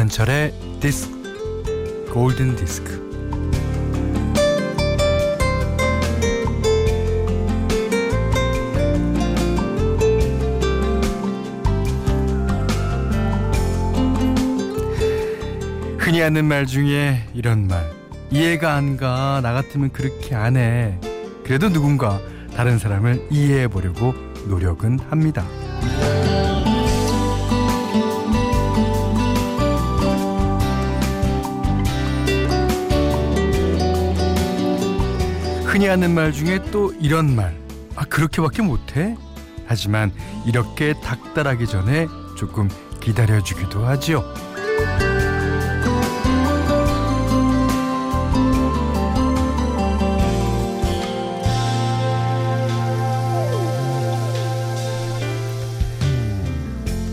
김현철의 디스크 골든 디스크 흔히 하는 말 중에 이런 말 이해가 안 가 나 같으면 그렇게 안 해 그래도 누군가 다른 사람을 이해해 보려고 노력은 합니다. 흔히 하는 말 중에 또 이런 말. 아, 그렇게밖에 못해? 하지만 이렇게 닥달하기 전에 조금 기다려주기도 하지요.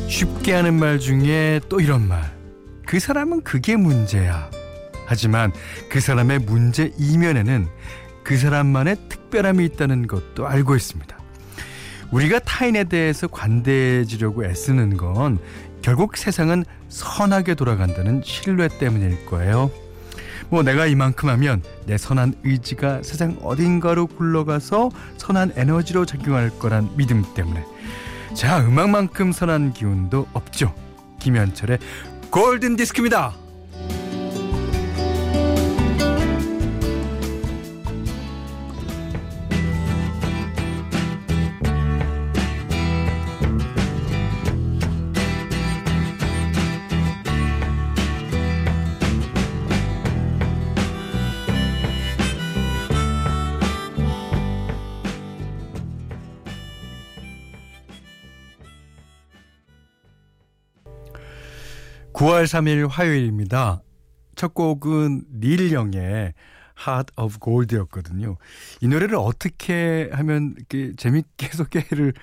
쉽게 하는 말 중에 또 이런 말. 그 사람은 그게 문제야. 하지만 그 사람의 문제 이면에는 그 사람만의 특별함이 있다는 것도 알고 있습니다. 우리가 타인에 대해서 관대해지려고 애쓰는 건 결국 세상은 선하게 돌아간다는 신뢰 때문일 거예요. 뭐 내가 이만큼 하면 내 선한 의지가 세상 어딘가로 굴러가서 선한 에너지로 작용할 거란 믿음 때문에 자 음악만큼 선한 기운도 없죠. 김현철의 골든 디스크입니다. 9월 3일 화요일입니다. 첫 곡은 닐 영의 Heart of Gold였거든요. 이 노래를 어떻게 하면 이렇게 재밌게 소개를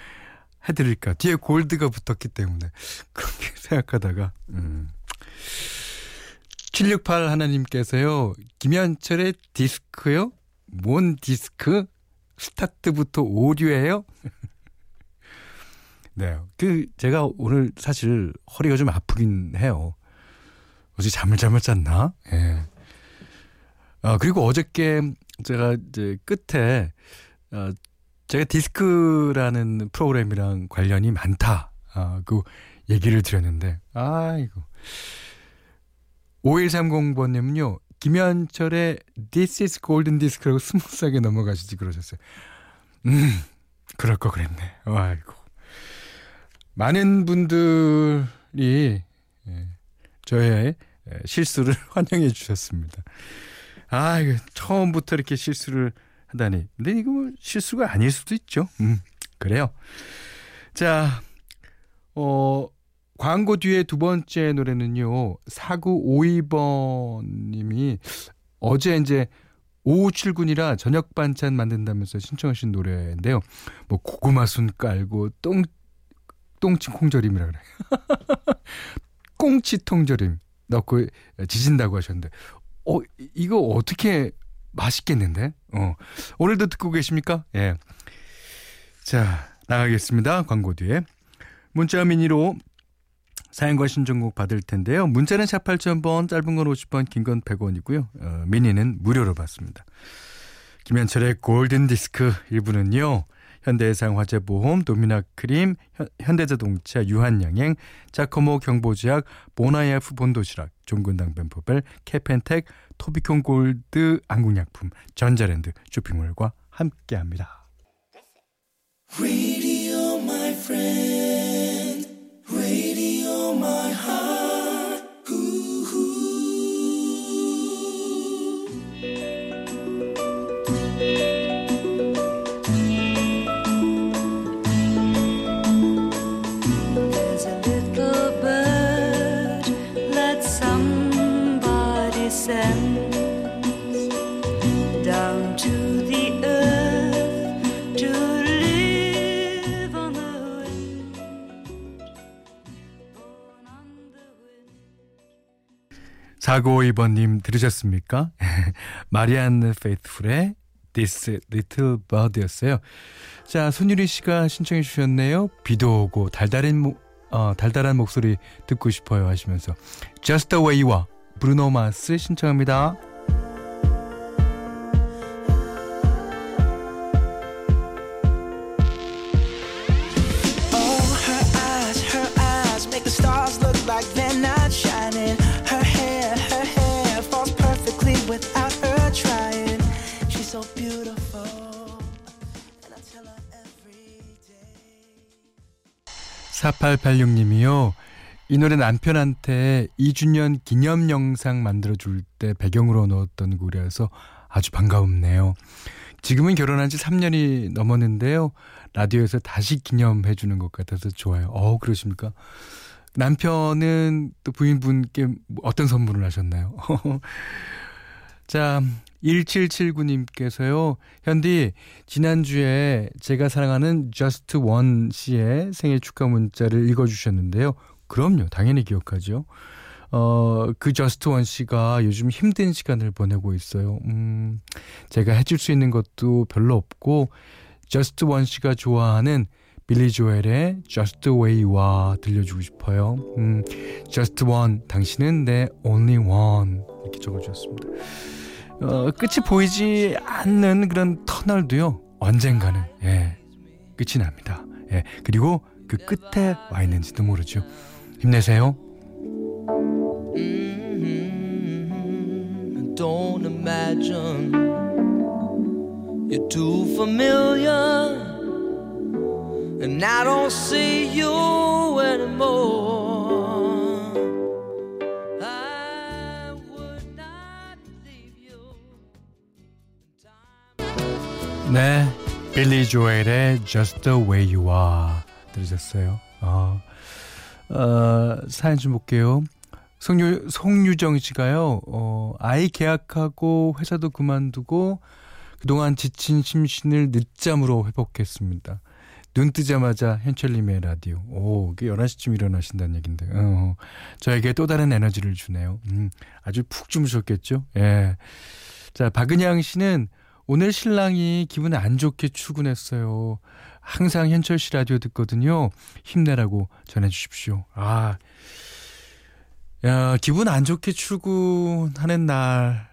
해드릴까? 뒤에 골드가 붙었기 때문에 그렇게 생각하다가 음. 768 하나님께서요. 김현철의 디스크요? 뭔 디스크? 스타트부터 오류예요? 네. 그, 제가 오늘 사실 허리가 좀 아프긴 해요. 어제 잠을 잘못 잤나? 예. 아, 그리고 어저께 제가 이제 끝에, 어, 제가 디스크라는 프로그램이랑 관련이 많다. 아, 그 얘기를 드렸는데, 아이고. 5130번님은요, 김현철의 This is Golden Disc라고 스무스하게 넘어가시지 그러셨어요. 음, 그럴 거 그랬네. 아이고. 많은 분들이 예, 저의 예, 실수를 환영해 주셨습니다. 아, 이거 처음부터 이렇게 실수를 하다니. 근데 이거 뭐 실수가 아닐 수도 있죠. 음, 그래요. 자, 어, 광고 뒤에 두 번째 노래는요. 4952번 님이 어제 이제 오후 출근이라 저녁 반찬 만든다면서 신청하신 노래인데요. 뭐 고구마 순 깔고 똥 똥치 콩절임이라 그래. 꽁치 통절임 넣고 지진다고 하셨는데, 어, 이거 어떻게 맛있겠는데? 어. 오늘도 듣고 계십니까? 예. 자, 나가겠습니다. 광고 뒤에. 문자 미니로 사연과 신청곡 받을 텐데요. 문자는 샵 8000번, 짧은 건 50번, 긴 건 100원이고요. 어, 미니는 무료로 받습니다. 김현철의 골든 디스크 1부는요. 현대해상 화재보험, 도미나크림, 현대자동차 유한양행, 자코모 경보지약, 보나이프 본도시락, 종근당 벤포벨, 캐펜텍, 토비콘 골드 안국약품, 전자랜드 쇼핑몰과 함께합니다. 사고이번님 들으셨습니까? 마리안 페이트풀의 This Little Bird였어요. 자, 손유리 씨가 신청해 주셨네요. 비도 오고 달달한, 모, 어, 달달한 목소리 듣고 싶어요 하시면서 Just the Way와 브루노 마스 신청합니다. 4886님이요. 이 노래 남편한테 2주년 기념 영상 만들어 줄 때 배경으로 넣었던 곡이라서 아주 반가웠네요. 지금은 결혼한 지 3년이 넘었는데요. 라디오에서 다시 기념해 주는 것 같아서 좋아요. 어, 그러십니까? 남편은 또 부인분께 어떤 선물을 하셨나요? 자, 1779님께서요. 현디, 지난주에 제가 사랑하는 Just One 씨의 생일 축하 문자를 읽어 주셨는데요. 그럼요. 당연히 기억하죠. 어, 그 Just One 씨가 요즘 힘든 시간을 보내고 있어요. 음, 제가 해줄 수 있는 것도 별로 없고, Just One 씨가 좋아하는 빌리 조엘의 Just Way와 들려주고 싶어요. 음, Just One, 당신은 내 Only One 이렇게 적어주셨습니다. 어, 끝이 보이지 않는 그런 터널도요 언젠가는 예, 끝이 납니다. 예, 그리고 그 끝에 와 있는지도 모르죠. 힘내세요. Mm-hmm. Don't imagine you're too familiar. and I don't see you anymore. 빌리 조엘의 Just the Way You Are 들으셨어요. 어, 어, 사연 좀 볼게요. 송유, 송유정 씨가요, 어, 아이 계약하고 회사도 그만두고 그동안 지친 심신을 늦잠으로 회복했습니다. 눈 뜨자마자 현철님의 라디오. 오, 이게 11시쯤 일어나신다는 얘긴데. 어, 저에게 또 다른 에너지를 주네요. 음, 아주 푹 주무셨겠죠? 예. 자, 박은양 씨는 오늘 신랑이 기분 안 좋게 출근했어요. 항상 현철 씨 라디오 듣거든요. 힘내라고 전해주십시오. 아, 야, 기분 안 좋게 출근하는 날,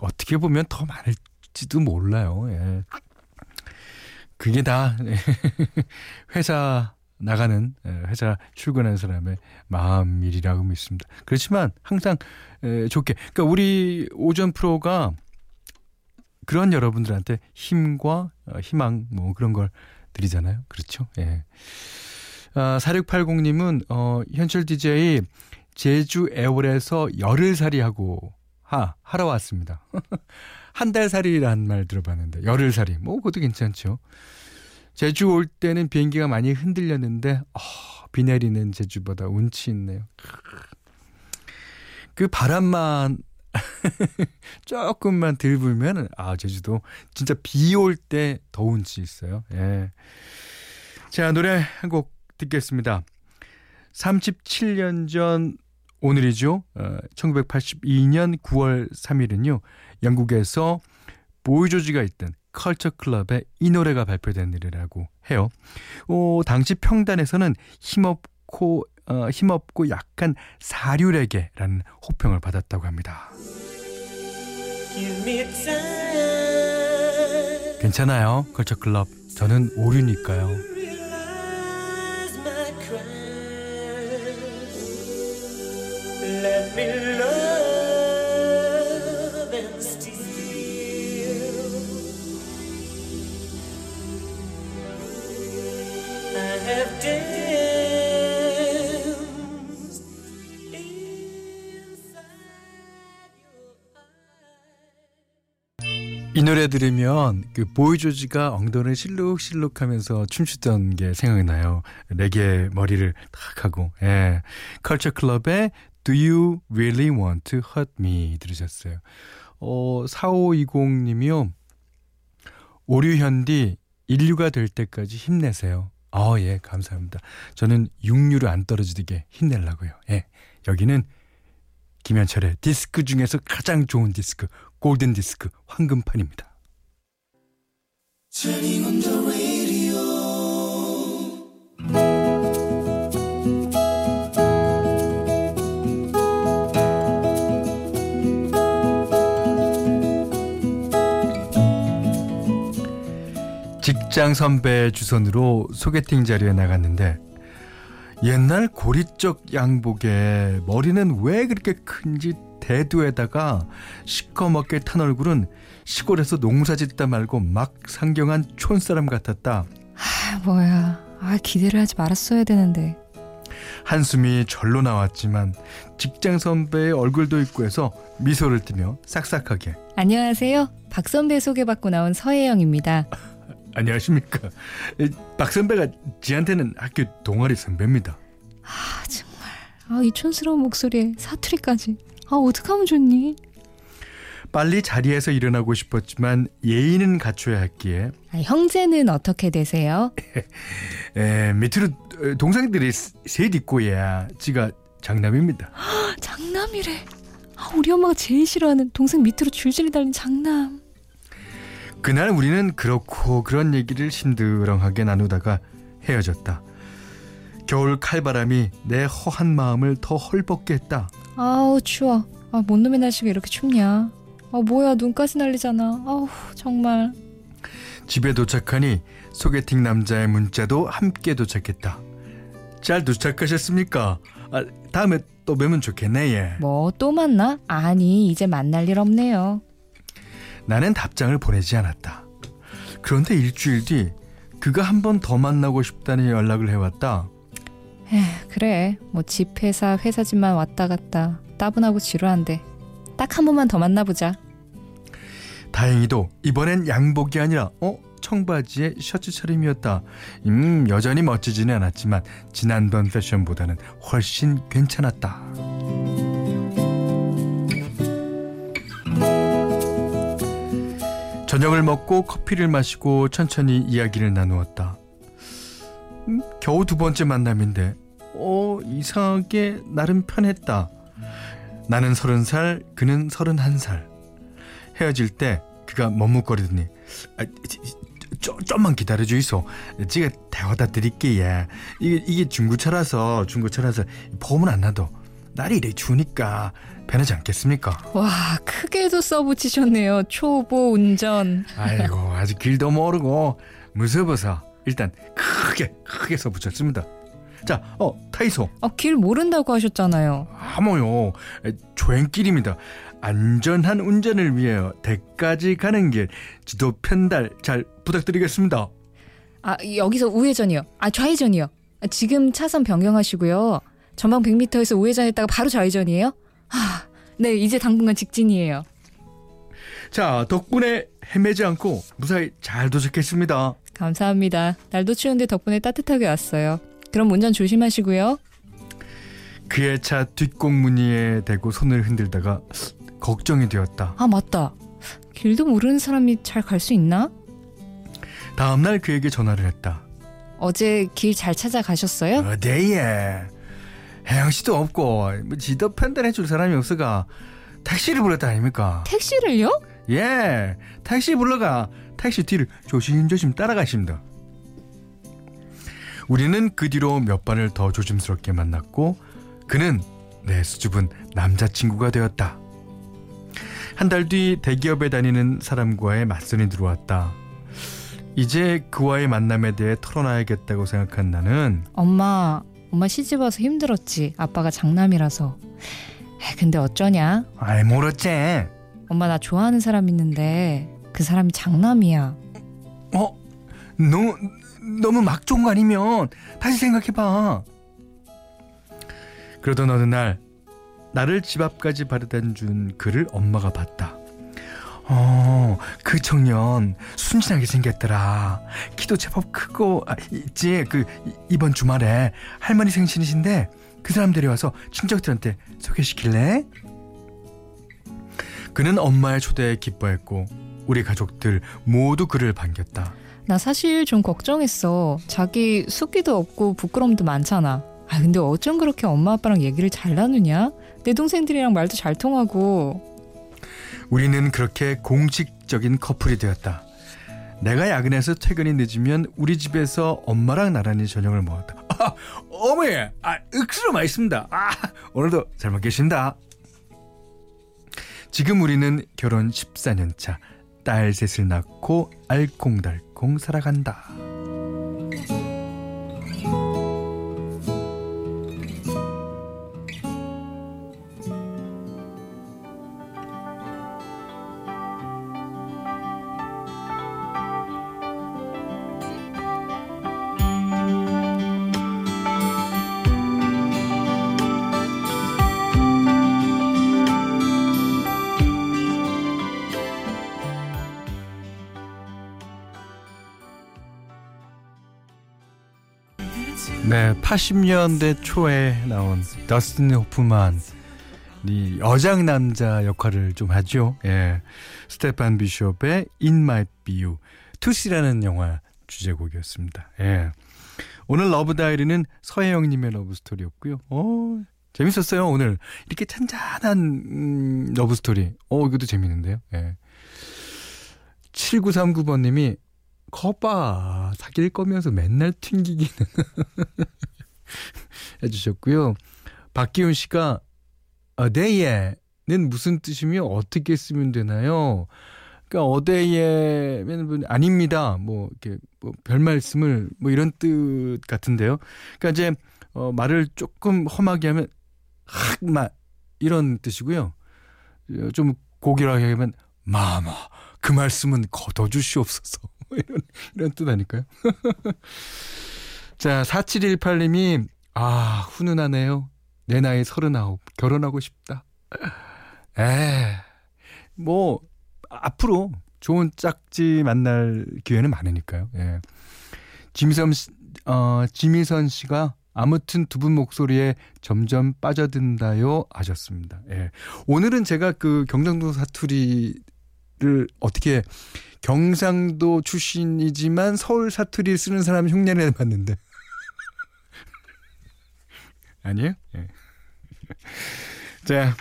어떻게 보면 더 많을지도 몰라요. 예. 그게 다 회사 나가는 회사 출근하는 사람의 마음일이라고 믿습니다. 그렇지만 항상 좋게 그러니까 우리 오전 프로가 그런 여러분들한테 힘과 어, 희망 뭐 그런 걸 드리잖아요. 그렇죠? 예. 아, 4680님은 어, 현철 DJ 제주 애월에서 열흘살이 하고 하 하러 왔습니다. 한 달살이란 말 들어봤는데 열흘살이 뭐 그것도 괜찮죠. 제주 올 때는 비행기가 많이 흔들렸는데 어, 비 내리는 제주보다 운치 있네요. 그 바람만 조금만 들 불면 아 제주도 진짜 비 올 때 더 운치 있어요. 예. 자 노래 한 곡 듣겠습니다. 37년 전 오늘이죠. 어, 1982년 9월 3일은요. 영국에서 보이조지가 있던 컬처 클럽의 이 노래가 발표된 일이라고 해요. 어, 당시 평단에서는 힘없고 어, 힘없고 약간 사류레게라는 호평을 받았다고 합니다. 괜찮아요, 컬처 클럽. 저는 오류니까요. 이 노래 들으면 그 보이 조지가 엉덩이를 실룩실룩 하면서 춤추던 게 생각나요. 레게 머리를 탁 하고. 예. 컬처 클럽의 Do You Really Want to Hurt Me 들으셨어요. 어, 4520님이요. 오류현디 인류가 될 때까지 힘내세요. 어, 예, 감사합니다. 저는 육류를 안 떨어지게 힘내려고요. 예. 여기는 김현철의 디스크 중에서 가장 좋은 디스크 골든 디스크 황금판입니다. 직장 선배 주선으로 소개팅 자리에 나갔는데 옛날 고리적 양복에 머리는 왜 그렇게 큰지 대두에다가 시커멓게 탄 얼굴은 시골에서 농사 짓다 말고 막 상경한 촌사람 같았다. 아, 뭐야. 아, 기대를 하지 말았어야 되는데. 한숨이 절로 나왔지만 직장 선배의 얼굴도 있고 해서 미소를 띠며 싹싹하게 안녕하세요. 박 선배 소개받고 나온 서혜영입니다. 안녕하십니까. 박 선배가 지한테는 학교 동아리 선배입니다. 아, 정말. 아, 이 촌스러운 목소리에 사투리까지. 아, 어떡하면 좋니? 빨리 자리에서 일어나고 싶었지만 예의는 갖춰야 했기에 아, 형제는 어떻게 되세요? 에, 밑으로 동생들이 셋 있고야 지가 장남입니다. 장남이래. 아, 우리 엄마가 제일 싫어하는 동생 밑으로 줄줄이 달린 장남. 그날 우리는 그렇고 그런 얘기를 심드렁하게 나누다가 헤어졌다. 겨울 칼바람이 내 허한 마음을 더 헐벗게 했다. 아우 추워. 아, 뭔 놈의 날씨가 이렇게 춥냐? 아 뭐야 눈까지 날리잖아. 아우 정말. 집에 도착하니 소개팅 남자의 문자도 함께 도착했다. 잘 도착하셨습니까? 아, 다음에 또 뵈면 좋겠네 예. 뭐 또 만나? 아니 이제 만날 일 없네요. 나는 답장을 보내지 않았다. 그런데 일주일 뒤 그가 한 번 더 만나고 싶다는 연락을 해왔다. 에 그래 뭐 집 회사 회사 집만 왔다 갔다 따분하고 지루한데 딱 한 번만 더 만나보자. 다행히도 이번엔 양복이 아니라 어 청바지에 셔츠 차림이었다. 음 여전히 멋지지는 않았지만 지난번 패션보다는 훨씬 괜찮았다. 저녁을 먹고 커피를 마시고 천천히 이야기를 나누었다. 음, 겨우 두 번째 만남인데, 어, 이상하게 나름 편했다. 나는 서른 살, 그는 서른한 살. 헤어질 때 그가 머뭇거리더니, 아, 좀, 좀만 기다려 주이소. 지가 대화다 드릴게, 예. 이게, 이게 중고차라서, 중고차라서, 보험은 안 나도. 날이 이래 추우니까 변하지 않겠습니까? 와 크게도 써붙이셨네요. 초보 운전. 아이고 아직 길도 모르고 무서워서 일단 크게 크게 써 붙였습니다. 자, 어 타이소. 아, 길 모른다고 하셨잖아요. 아뭐요 조행길입니다. 안전한 운전을 위해 대까지 가는 길 지도 편달 잘 부탁드리겠습니다. 아 여기서 우회전이요. 아 좌회전이요. 아, 지금 차선 변경하시고요. 전방 100m에서 우회전했다가 바로 좌회전이에요? 아, 네, 이제 당분간 직진이에요. 자, 덕분에 헤매지 않고 무사히 잘 도착했습니다. 감사합니다. 날도 추운데 덕분에 따뜻하게 왔어요. 그럼 운전 조심하시고요. 그의 차 뒷공무니에 대고 손을 흔들다가 걱정이 되었다. 아, 맞다. 길도 모르는 사람이 잘 갈 수 있나? 다음날 그에게 전화를 했다. 어제 길 잘 찾아가셨어요? 어데예. 혜영 씨도 없고 뭐 지도 편단해 줄 사람이 없어가 택시를 불렀다 아닙니까? 택시를요? 예, 택시 불러가 택시 뒤를 조심조심 따라가십니다. 우리는 그 뒤로 몇 번을 더 조심스럽게 만났고 그는 내 수줍은 남자친구가 되었다. 한 달 뒤 대기업에 다니는 사람과의 맞선이 들어왔다. 이제 그와의 만남에 대해 털어놔야겠다고 생각한 나는 엄마 엄마 시집 와서 힘들었지. 아빠가 장남이라서. 에, 근데 어쩌냐? 아이 모르지. 엄마 나 좋아하는 사람 있는데 그 사람이 장남이야. 어? 너무 너무 막 좋은 거 아니면 다시 생각해봐. 그러던 어느 날 나를 집 앞까지 바래다 준 그를 엄마가 봤다. 어, 그 청년 순진하게 생겼더라. 키도 제법 크고 아, 있지. 그 이번 주말에 할머니 생신이신데 그 사람 데려와서 친척들한테 소개시킬래? 그는 엄마의 초대에 기뻐했고 우리 가족들 모두 그를 반겼다. 나 사실 좀 걱정했어. 자기 숙기도 없고 부끄럼도 많잖아. 아 근데 어쩜 그렇게 엄마 아빠랑 얘기를 잘 나누냐? 내 동생들이랑 말도 잘 통하고 우리는 그렇게 공식적인 커플이 되었다. 내가 야근해서 퇴근이 늦으면 우리 집에서 엄마랑 나란히 저녁을 먹었다. 아, 어머니, 아, 억수로 맛있습니다. 아, 오늘도 잘 먹겠습니다. 지금 우리는 결혼 14년 차, 딸 셋을 낳고 알콩달콩 콩 살아간다. 80년대 초에 나온 더스틴 호프만 이 여장 남자 역할을 좀 하죠. 예. 스테판 비숍의 In My You, 투시라는 영화 주제곡이었습니다. 예. 오늘 Love Diary는 서혜영 님의 러브 스토리였고요. 어, 재밌었어요, 오늘. 이렇게 잔잔한, 음, 러브 스토리. 어, 이것도 재밌는데요. 예. 7939번 님이 거봐 사귈 거면서 맨날 튕기기는 해주셨고요. 박기훈 씨가 어 데예는 무슨 뜻이며 어떻게 쓰면 되나요? 그러니까 어데예면 아닙니다. 뭐 이렇게 뭐 별 말씀을 뭐 이런 뜻 같은데요. 그러니까 이제 어 말을 조금 험하게 하면 학마 이런 뜻이고요. 좀 고결하게 하면 마마 그 말씀은 걷어주시옵소서. 이런, 이런 뜻 아닐까요? 자, 4718님이, 아, 훈훈하네요. 내 나이 39, 결혼하고 싶다. 에, 뭐, 앞으로 좋은 짝지 만날 기회는 많으니까요. 예. 지미선, 어, 지미선 씨가 아무튼 두 분 목소리에 점점 빠져든다요 하셨습니다. 예. 오늘은 제가 그 경상도 사투리를 어떻게 경상도 출신이지만 서울 사투리 쓰는 사람 흉내를 봤는데 아니에요? 예. 자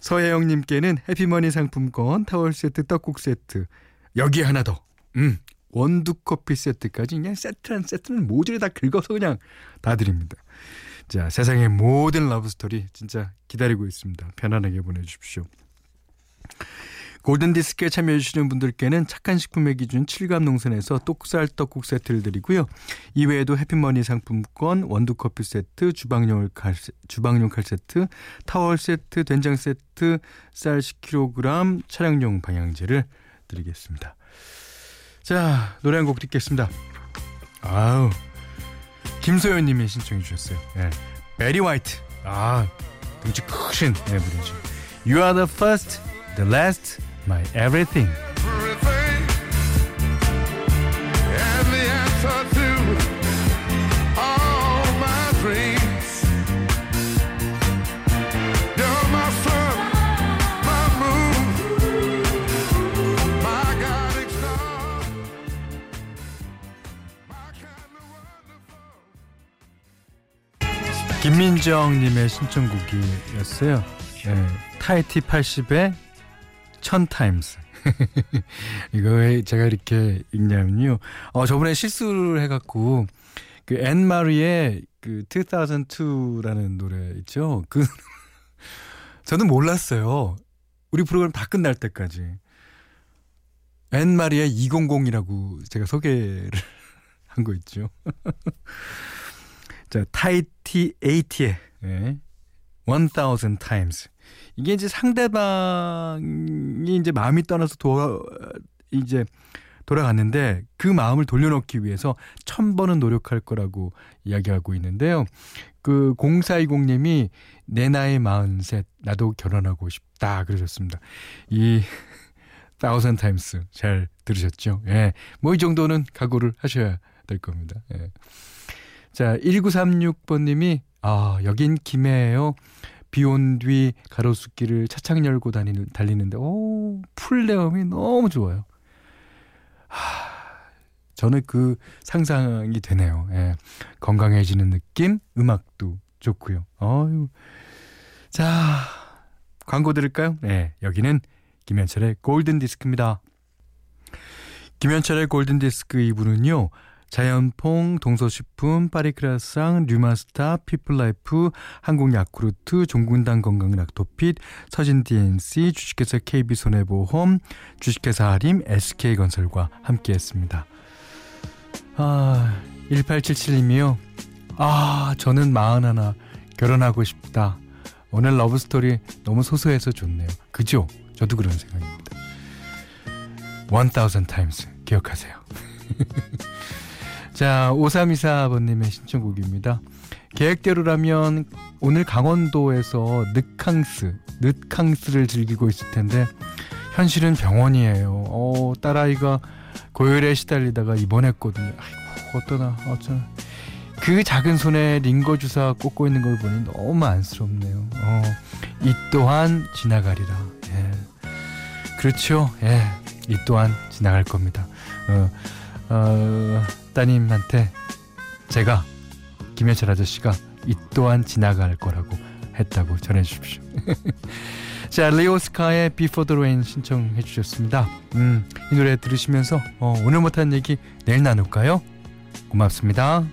서혜영님께는 해피머니 상품권 타월 세트 떡국 세트 여기 하나 더 음, 원두 커피 세트까지 그냥 세트란 세트는 모조리 다 긁어서 그냥 다 드립니다. 자 세상의 모든 러브스토리 진짜 기다리고 있습니다. 편안하게 보내주십시오. 골든디스크에 참여해주시는 분들께는 착한 식품의 기준 7감 농선에서 똑살 떡국 세트를 드리고요. 이외에도 해피머니 상품권, 원두커피 세트, 주방용 칼, 주방용 칼 세트, 타월 세트, 된장 세트, 쌀 10kg, 차량용 방향제를 드리겠습니다. 자, 노래 한 곡 듣겠습니다. 아우, 김소연 님이 신청해 주셨어요. 예. 베리 화이트. 아, 등치 크신 네, 분이죠. You are the first, the last, my everything. 김민정님의 신청곡이었어요. 네, 타이티 80의 1000 Times. 이거 왜 제가 이렇게 읽냐면요. 어, 저번에 실수를 해갖고, 그, 앤 마리의 그, 2002라는 노래 있죠? 그, 저는 몰랐어요. 우리 프로그램 다 끝날 때까지. 앤 마리의 200이라고 제가 소개를 한 거 있죠. 자, 타이티 에이티의 예. 1000 times. 이게 이제 상대방이 이제 마음이 떠나서 돌아 이제 돌아갔는데 그 마음을 돌려놓기 위해서 천 번은 노력할 거라고 이야기하고 있는데요. 그 0420님이 내 나이 43 나도 결혼하고 싶다 그러셨습니다. 이 thousand times 잘 들으셨죠? 예. 뭐 이 정도는 각오를 하셔야 될 겁니다. 예. 자, 1936번 님이, 아, 여긴 김해예요. 비 온 뒤 가로수길을 차창 열고 다니는, 달리는데, 오, 풀내음이 너무 좋아요. 하, 저는 그 상상이 되네요. 예. 건강해지는 느낌, 음악도 좋고요. 어유 자, 광고 들을까요? 네, 여기는 김현철의 골든 디스크입니다. 김현철의 골든 디스크 2부는요. 자연퐁, 동서식품, 파리크라상, 류마스타, 피플라이프, 한국야쿠르트, 종근당건강 락토핏, 서진DNC, 주식회사 KB손해보험, 주식회사 하림, SK건설과 함께했습니다. 아, 1877님이요. 아, 저는 마흔 하나 결혼하고 싶다. 오늘 러브스토리 너무 소소해서 좋네요. 그죠? 저도 그런 생각입니다. 1000 times 기억하세요. 자, 5324번님의 신청곡입니다. 계획대로라면 오늘 강원도에서 늑캉스, 늑캉스를 즐기고 있을 텐데 현실은 병원이에요. 어, 딸아이가 고열에 시달리다가 입원했거든요. 아이고, 어떠나, 어쩌나. 그 작은 손에 링거 주사 꽂고 있는 걸 보니 너무 안쓰럽네요. 어, 이 또한 지나가리라. 예. 그렇죠. 예. 이 또한 지나갈 겁니다. 어, 어, 따님한테 제가 김현철 아저씨가 이 또한 지나갈 거라고 했다고 전해주십시오. 자, 레오스카의 Before the Rain 신청해 주셨습니다. 음, 이 노래 들으시면서 어, 오늘 못한 얘기 내일 나눌까요? 고맙습니다.